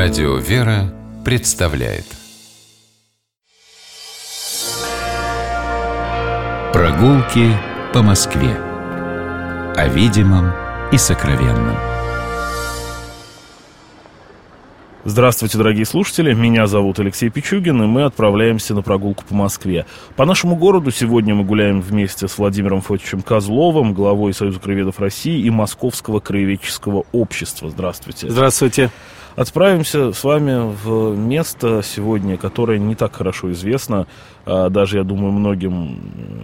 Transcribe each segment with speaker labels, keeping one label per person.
Speaker 1: Радио «Вера» представляет Прогулки по Москве О видимом и сокровенном
Speaker 2: Здравствуйте, дорогие слушатели. Меня зовут Алексей Пичугин, и мы отправляемся на прогулку по Москве. По нашему городу сегодня мы гуляем вместе с Владимиром Фотичем Козловым, главой Союза краеведов России и Московского краеведческого общества. Здравствуйте.
Speaker 3: Здравствуйте.
Speaker 2: Отправимся с вами в место сегодня, которое не так хорошо известно, а даже, я думаю, многим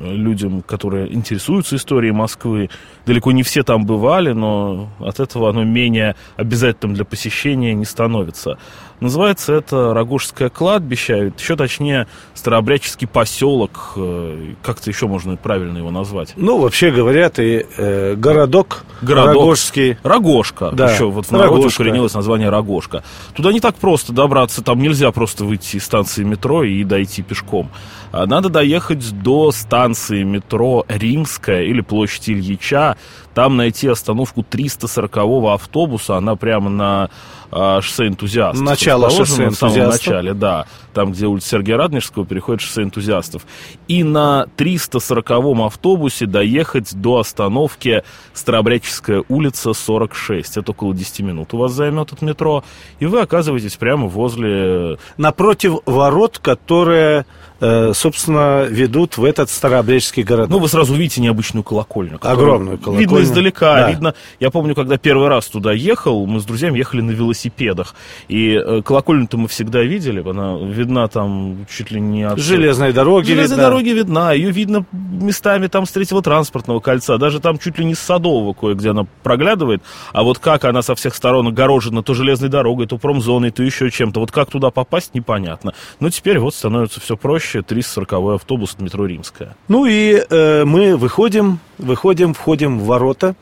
Speaker 2: людям, которые интересуются историей Москвы. Далеко не все там бывали, но от этого оно менее обязательным для посещения не становится. Называется это Рогожское кладбище, еще точнее старообрядческий поселок, э, как-то еще можно правильно его назвать.
Speaker 3: Ну, вообще говорят, и э, городок,
Speaker 2: городок
Speaker 3: Рогожский.
Speaker 2: Рогожка,
Speaker 3: да.
Speaker 2: еще вот в народе укоренилось название Рогожка. Туда не так просто добраться, там нельзя просто выйти из станции метро и дойти пешком. А надо доехать до станции метро Римская или площадь Ильича, там найти остановку 340-го автобуса, она прямо на а, шоссе энтузиастов.
Speaker 3: Начало шоссе
Speaker 2: в самом начале, да. Там, где улица Сергея Радонежского переходит шоссе энтузиастов. И на 340-м автобусе доехать до остановки Старообрядческая улица, 46. Это около 10 минут у вас займет от метро. И вы оказываетесь прямо возле...
Speaker 3: Напротив ворот, которые Э, собственно, ведут в этот старообрядческий город.
Speaker 2: Ну, вы сразу видите необычную колокольню.
Speaker 3: Огромную колокольню.
Speaker 2: Видно издалека, да. видно... Я помню, когда первый раз туда ехал, мы с друзьями ехали на велосипедах, и э, колокольню-то мы всегда видели, она видна там чуть ли не от...
Speaker 3: Железной дороги
Speaker 2: Железной видна. дороги видна, ее видно местами там с третьего транспортного кольца, даже там чуть ли не с Садового кое-где она проглядывает, а вот как она со всех сторон огорожена то железной дорогой, то промзоной, то еще чем-то, вот как туда попасть, непонятно. Но теперь вот становится все проще, проще 340 автобус от метро Римская.
Speaker 3: Ну и э, мы выходим, выходим, входим в ворота.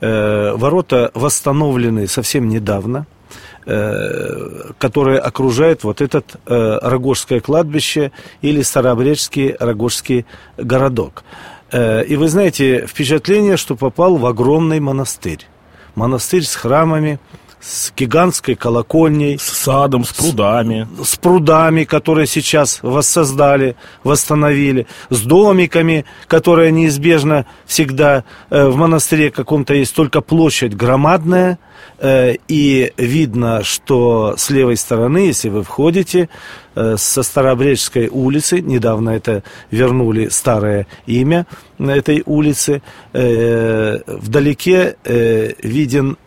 Speaker 3: Э, ворота восстановлены совсем недавно э, которые окружают вот этот э, Рогожское кладбище или Старообрядческий Рогожский городок. Э, и вы знаете, впечатление, что попал в огромный монастырь. Монастырь с храмами, с гигантской колокольней.
Speaker 2: С садом, с прудами.
Speaker 3: С, с прудами, которые сейчас воссоздали, восстановили. С домиками, которые неизбежно всегда э, в монастыре каком-то есть только площадь громадная. Э, и видно, что с левой стороны, если вы входите, Э, со Старообреческой улицы, недавно это вернули старое имя этой улицы, э, вдалеке виден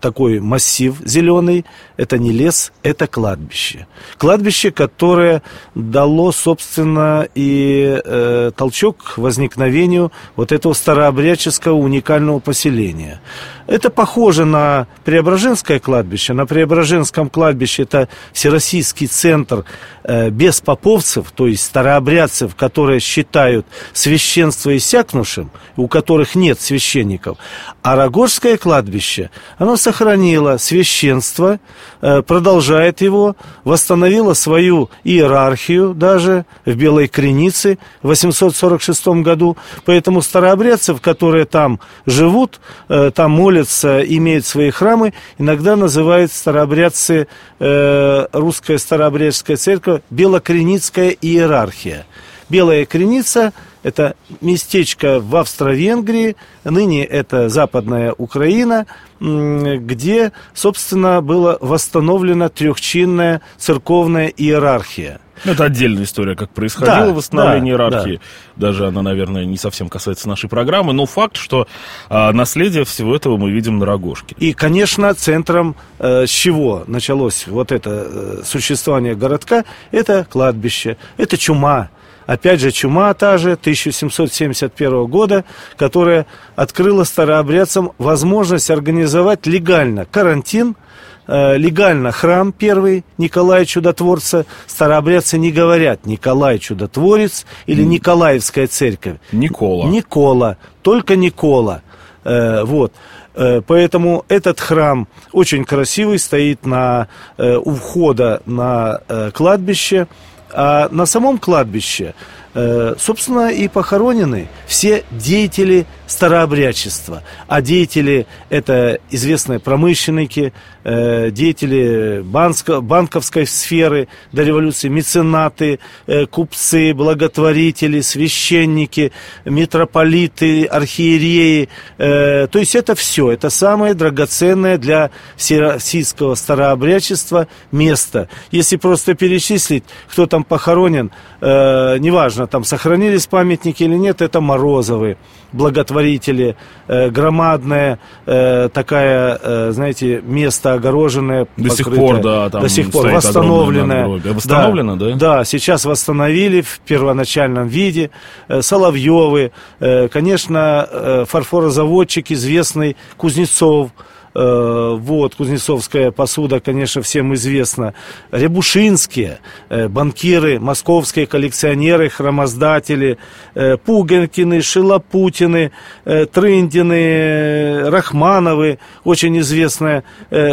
Speaker 3: такой массив зеленый, это не лес, это кладбище. Кладбище, которое дало, собственно, и толчок к возникновению вот этого старообрядческого уникального поселения. Это похоже на Преображенское кладбище. На Преображенском кладбище это Всероссийский центр э, беспоповцев, то есть старообрядцев, которые считают священство иссякнувшим, у которых нет священников. А Рогожское кладбище, оно сохранило священство, э, продолжает его, восстановило свою иерархию даже в Белой Кренице в 846 году. Поэтому старообрядцев, которые там живут, э, там молятся, имеют свои храмы, иногда называют старообрядцы э, русская старообрядческая церковь Белокреницкая иерархия. Белая Креница – это местечко в Австро-Венгрии, ныне это Западная Украина, где, собственно, была восстановлена трехчинная церковная иерархия –
Speaker 2: ну, это отдельная история, как происходило да, восстановление да, иерархии. Да. Даже она, наверное, не совсем касается нашей программы, но факт, что а, наследие всего этого мы видим на Рогожке.
Speaker 3: И, конечно, центром э, с чего началось вот это э, существование городка, это кладбище, это чума. Опять же, чума та же 1771 года, которая открыла старообрядцам возможность организовать легально карантин – Э, легально храм первый Николая Чудотворца. Старообрядцы не говорят Николай Чудотворец или Николаевская церковь.
Speaker 2: Никола.
Speaker 3: Никола, только Никола. Э, вот. Э, поэтому этот храм очень красивый, стоит на, у входа на кладбище. А на самом кладбище собственно, и похоронены все деятели старообрядчества. А деятели – это известные промышленники, э, деятели банковской сферы до революции, меценаты, э, купцы, благотворители, священники, митрополиты, архиереи. То есть это все, это самое драгоценное для всероссийского старообрядчества место. Если просто перечислить, кто там похоронен, неважно, неважно, там сохранились памятники или нет, это Морозовы, благотворители, э, громадная э, такая, э, знаете, место огороженное.
Speaker 2: До покрытое, сих пор, да,
Speaker 3: там До сих пор восстановленное.
Speaker 2: Восстановлено, да, да?
Speaker 3: Да, сейчас восстановили в первоначальном виде. Э, Соловьевы, э, конечно, э, фарфорозаводчик известный Кузнецов, вот, кузнецовская посуда, конечно, всем известна. Рябушинские, э, банкиры, московские коллекционеры, хромоздатели, э, Пуганкины, Шилопутины, Трындины, Рахмановы, очень известная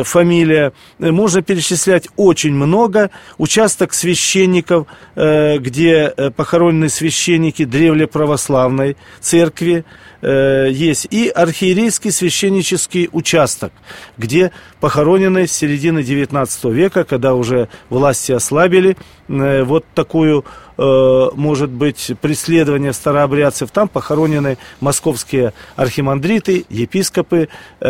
Speaker 3: фамилия. Можно перечислять очень много. Участок священников, где похоронены священники древле православной церкви, э, есть и архиерейский священнический участок, где похоронены с середины 19 века, когда уже власти ослабили э, вот такую э, может быть, преследование старообрядцев. Там похоронены московские архимандриты, епископы, э,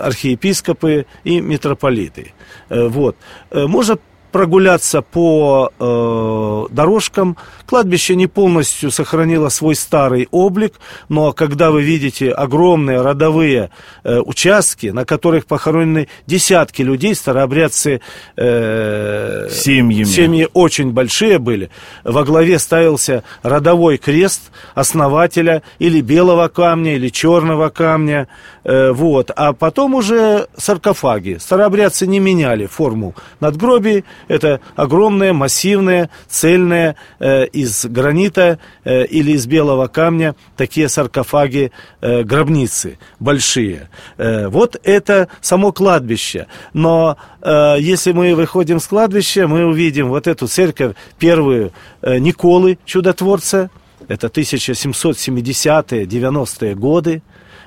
Speaker 3: архиепископы и митрополиты. Э, вот. Можно прогуляться по э, дорожкам. Кладбище не полностью сохранило свой старый облик, но когда вы видите огромные родовые э, участки, на которых похоронены десятки людей, старообрядцы
Speaker 2: э, семьями.
Speaker 3: семьи очень большие были, во главе ставился родовой крест основателя или белого камня, или черного камня, э, вот, а потом уже саркофаги. Старообрядцы не меняли форму надгробий, это огромные, массивные, цельные, э, из гранита э, или из белого камня, такие саркофаги, гробницы большие. Вот это само кладбище. Но если мы выходим с кладбища, мы увидим вот эту церковь, первую э, Николы, чудотворца, это 1770-е, 90-е годы.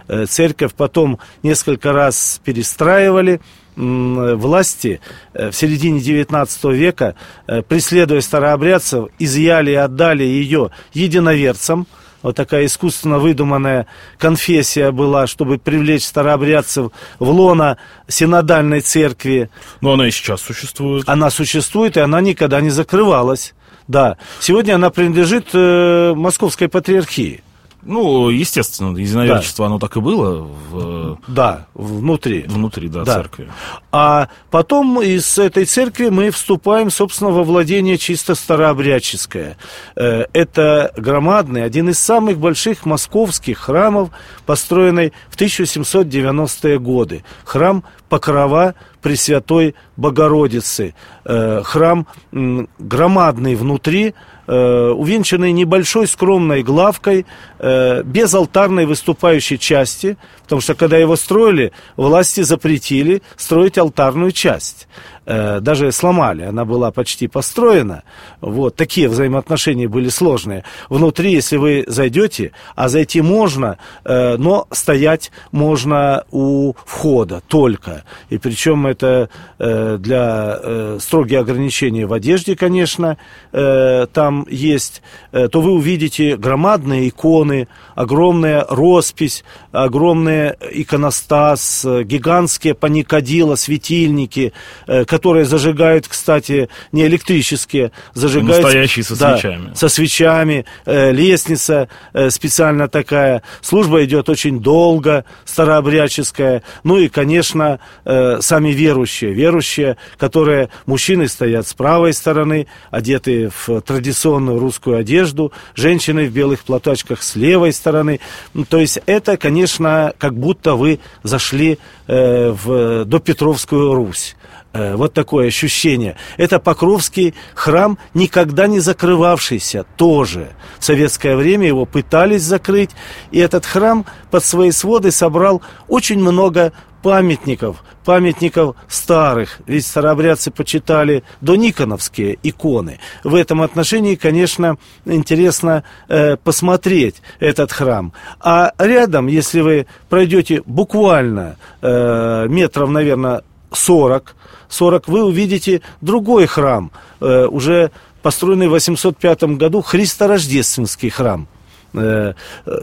Speaker 3: Э, церковь потом несколько раз перестраивали, власти э, в середине 19 века, преследуя старообрядцев, изъяли и отдали ее единоверцам. Вот такая искусственно выдуманная конфессия была, чтобы привлечь старообрядцев в лона синодальной церкви.
Speaker 2: Но она и сейчас существует.
Speaker 3: Она существует, и она никогда не закрывалась. Да. Сегодня она принадлежит э, Московской патриархии.
Speaker 2: Ну, естественно, единоверчество, да. оно так и было. В...
Speaker 3: Да, внутри.
Speaker 2: Внутри, да, да, церкви.
Speaker 3: А потом из этой церкви мы вступаем, собственно, во владение чисто старообрядческое. Э, это громадный, один из самых больших московских храмов, построенный в 1790-е годы. Храм Покрова Пресвятой Богородицы. Э, храм громадный внутри, э, увенчанный небольшой скромной главкой, э, без алтарной выступающей части, потому что когда его строили, власти запретили строить алтарную часть. Э, даже сломали, она была почти построена. Вот, такие взаимоотношения были сложные. Внутри, если вы зайдете, а зайти можно, э, но стоять можно у входа только. И причем это э, для строгие ограничения в одежде, конечно, там есть, то вы увидите громадные иконы, огромная роспись, огромный иконостас, гигантские паникадила, светильники, которые зажигают, кстати, не электрические, зажигают...
Speaker 2: Настоящие со да, свечами.
Speaker 3: Со свечами, э, лестница э, специально такая. Служба идет очень долго, старообрядческая. Ну и, конечно, э, сами верующие. Верующие, которые, мужчины стоят с правой стороны, одеты в традиционную русскую одежду, женщины в белых платочках с левой стороны. Ну, то есть это, конечно, как будто вы зашли э, в допетровскую Русь. Э, вот такое ощущение. Это Покровский храм, никогда не закрывавшийся тоже. В советское время его пытались закрыть, и этот храм под свои своды собрал очень много памятников, памятников старых. Ведь старообрядцы почитали дониконовские иконы. В этом отношении, конечно, интересно э, посмотреть этот храм. А рядом, если вы пройдете буквально э, метров, наверное, 40, 40, вы увидите другой храм, э, уже построенный в 805 году, Христорождественский храм. Э,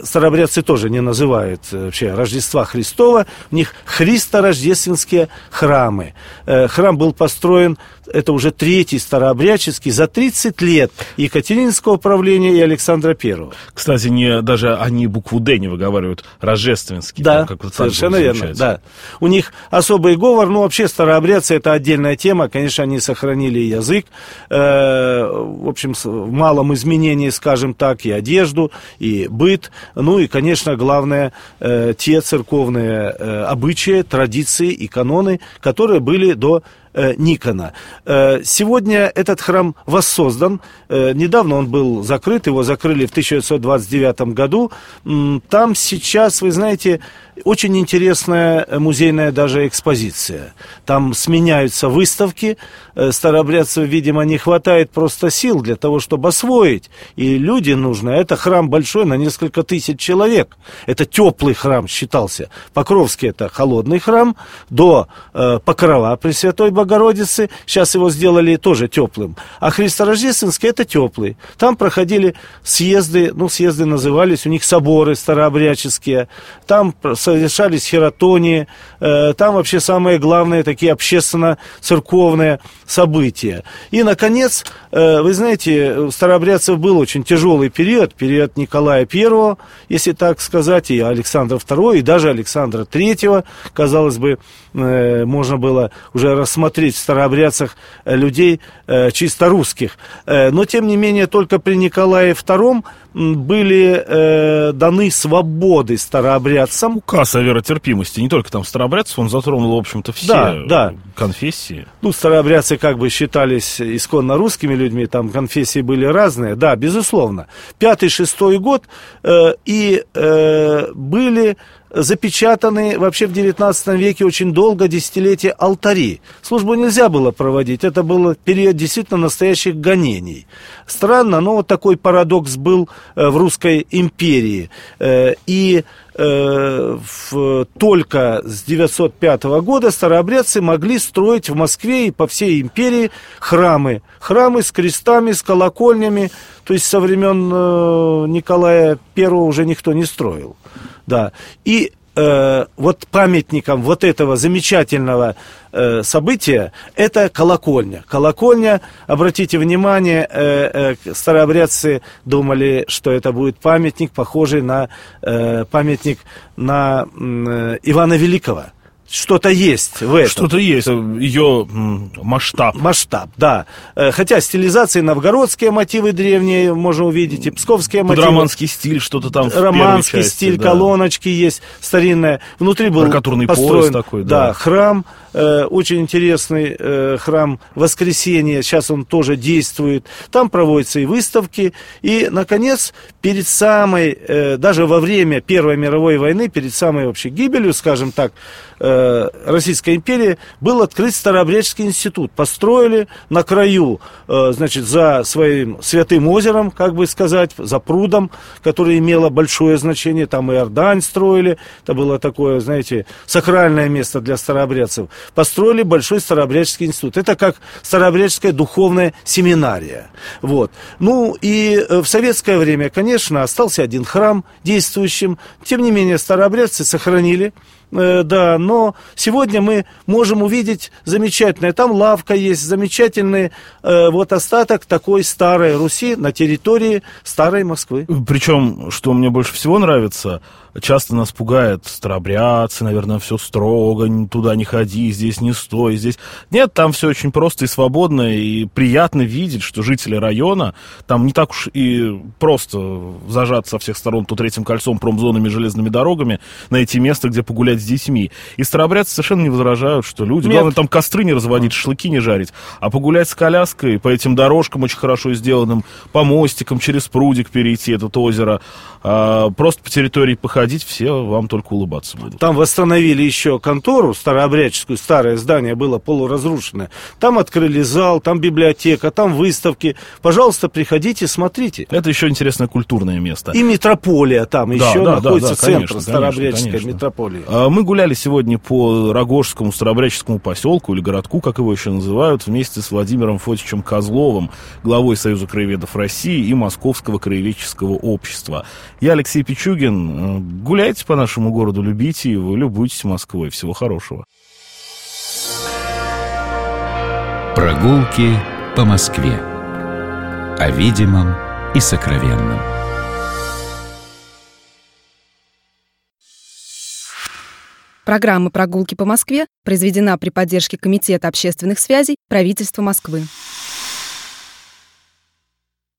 Speaker 3: старообрядцы тоже не называют э, вообще Рождества Христова, у них христорождественские храмы. Э, храм был построен это уже третий старообрядческий за 30 лет Екатерининского правления и Александра Первого.
Speaker 2: Кстати, не, даже они букву «Д» не выговаривают, рождественский.
Speaker 3: Да, как совершенно верно, да. У них особый говор, ну, вообще старообрядцы это отдельная тема, конечно, они сохранили язык, э, в общем, в малом изменении, скажем так, и одежду, и быт, ну, и, конечно, главное, э, те церковные э, обычаи, традиции и каноны, которые были до э, Никона. Э, сегодня этот храм воссоздан. Э, недавно он был закрыт, его закрыли в 1929 году. Там сейчас, вы знаете, очень интересная музейная даже экспозиция. Там сменяются выставки. Э, старообрядцев, видимо, не хватает просто сил для того, чтобы освоить. И люди нужны. Это храм большой на несколько тысяч человек. Это теплый храм считался. Покровский это холодный храм. До э, Покрова Пресвятой Богородицы. Сейчас его сделали тоже теплым. А Христорождественский это теплый. Там проходили съезды, ну, съезды назывались, у них соборы старообрядческие. Там совершались хератонии, э, там вообще самые главные такие общественно-церковные события. И, наконец, э, вы знаете, у старообрядцев был очень тяжелый период, период Николая I, если так сказать, и Александра II, и даже Александра III, казалось бы, э, можно было уже рассмотреть в старообрядцах людей чисто русских. Но, тем не менее, только при Николае II были даны свободы старообрядцам.
Speaker 2: Указ о веротерпимости, не только там старообрядцев, он затронул, в общем-то, все да, да. конфессии.
Speaker 3: Ну, старообрядцы как бы считались исконно русскими людьми, там конфессии были разные, да, безусловно. Пятый-шестой год, э, и э, были запечатаны вообще в XIX веке очень долго, десятилетия, алтари. Службу нельзя было проводить, это был период действительно настоящих гонений. Странно, но вот такой парадокс был э, в Русской империи. Э, и э, в, только с 905 года старообрядцы могли строить в Москве и по всей империи храмы. Храмы с крестами, с колокольнями. То есть со времен Николая I уже никто не строил. Да. И э, вот памятником вот этого замечательного э, события это колокольня. Колокольня, обратите внимание, э, э, старообрядцы думали, что это будет памятник, похожий на э, памятник на э, Ивана Великого что-то есть в этом.
Speaker 2: Что-то есть, ее масштаб.
Speaker 3: Масштаб, да. Э, хотя стилизации новгородские мотивы древние можно увидеть, и псковские мотивы.
Speaker 2: романский стиль, что-то там
Speaker 3: Романский части, стиль, да. колоночки есть старинная. Внутри был построен такой, да. да, храм, э, очень интересный э, храм Воскресения, сейчас он тоже действует. Там проводятся и выставки. И, наконец, перед самой, э, даже во время Первой мировой войны, перед самой вообще гибелью, скажем так, Э, Российской империи был открыт Старообрядческий институт. Построили на краю, э, значит, за своим святым озером, как бы сказать, за прудом, который имело большое значение. Там и Ордань строили. Это было такое, знаете, сакральное место для старообрядцев. Построили большой Старообрядческий институт. Это как Старообрядческая духовная семинария. Вот. Ну и э, в советское время, конечно, остался один храм действующим. Тем не менее, старообрядцы сохранили да, но сегодня мы можем увидеть замечательное, там лавка есть, замечательный э, вот остаток такой старой Руси на территории старой Москвы.
Speaker 2: Причем, что мне больше всего нравится, часто нас пугает старобрядцы, наверное, все строго, туда не ходи, здесь не стой, здесь... Нет, там все очень просто и свободно, и приятно видеть, что жители района, там не так уж и просто зажаться со всех сторон то третьим кольцом, промзонами, железными дорогами, найти место, где погулять с детьми. И старобрядцы совершенно не возражают, что люди... Нет. Главное, там костры не разводить, шашлыки не жарить, а погулять с коляской по этим дорожкам очень хорошо сделанным, по мостикам через прудик перейти, это озеро, а, просто по территории походить, все вам только улыбаться будут.
Speaker 3: Там восстановили еще контору старообрядческую, старое здание было полуразрушенное. Там открыли зал, там библиотека, там выставки. Пожалуйста, приходите, смотрите.
Speaker 2: Это еще интересное культурное место.
Speaker 3: И метрополия там да, еще да, находится, да, да, центр конечно, старообрядческая конечно. метрополия.
Speaker 2: А, мы гуляли сегодня по Рогожскому старообрядческому поселку или городку, как его еще называют, вместе с Владимиром Фотичем Козловым, главой Союза краеведов России и Московского краеведческого общества. Я Алексей Пичугин. Гуляйте по нашему городу, любите его, любуйтесь Москвой. Всего хорошего.
Speaker 1: Прогулки по Москве. О видимом и сокровенном.
Speaker 4: Программа «Прогулки по Москве» произведена при поддержке Комитета общественных связей правительства Москвы.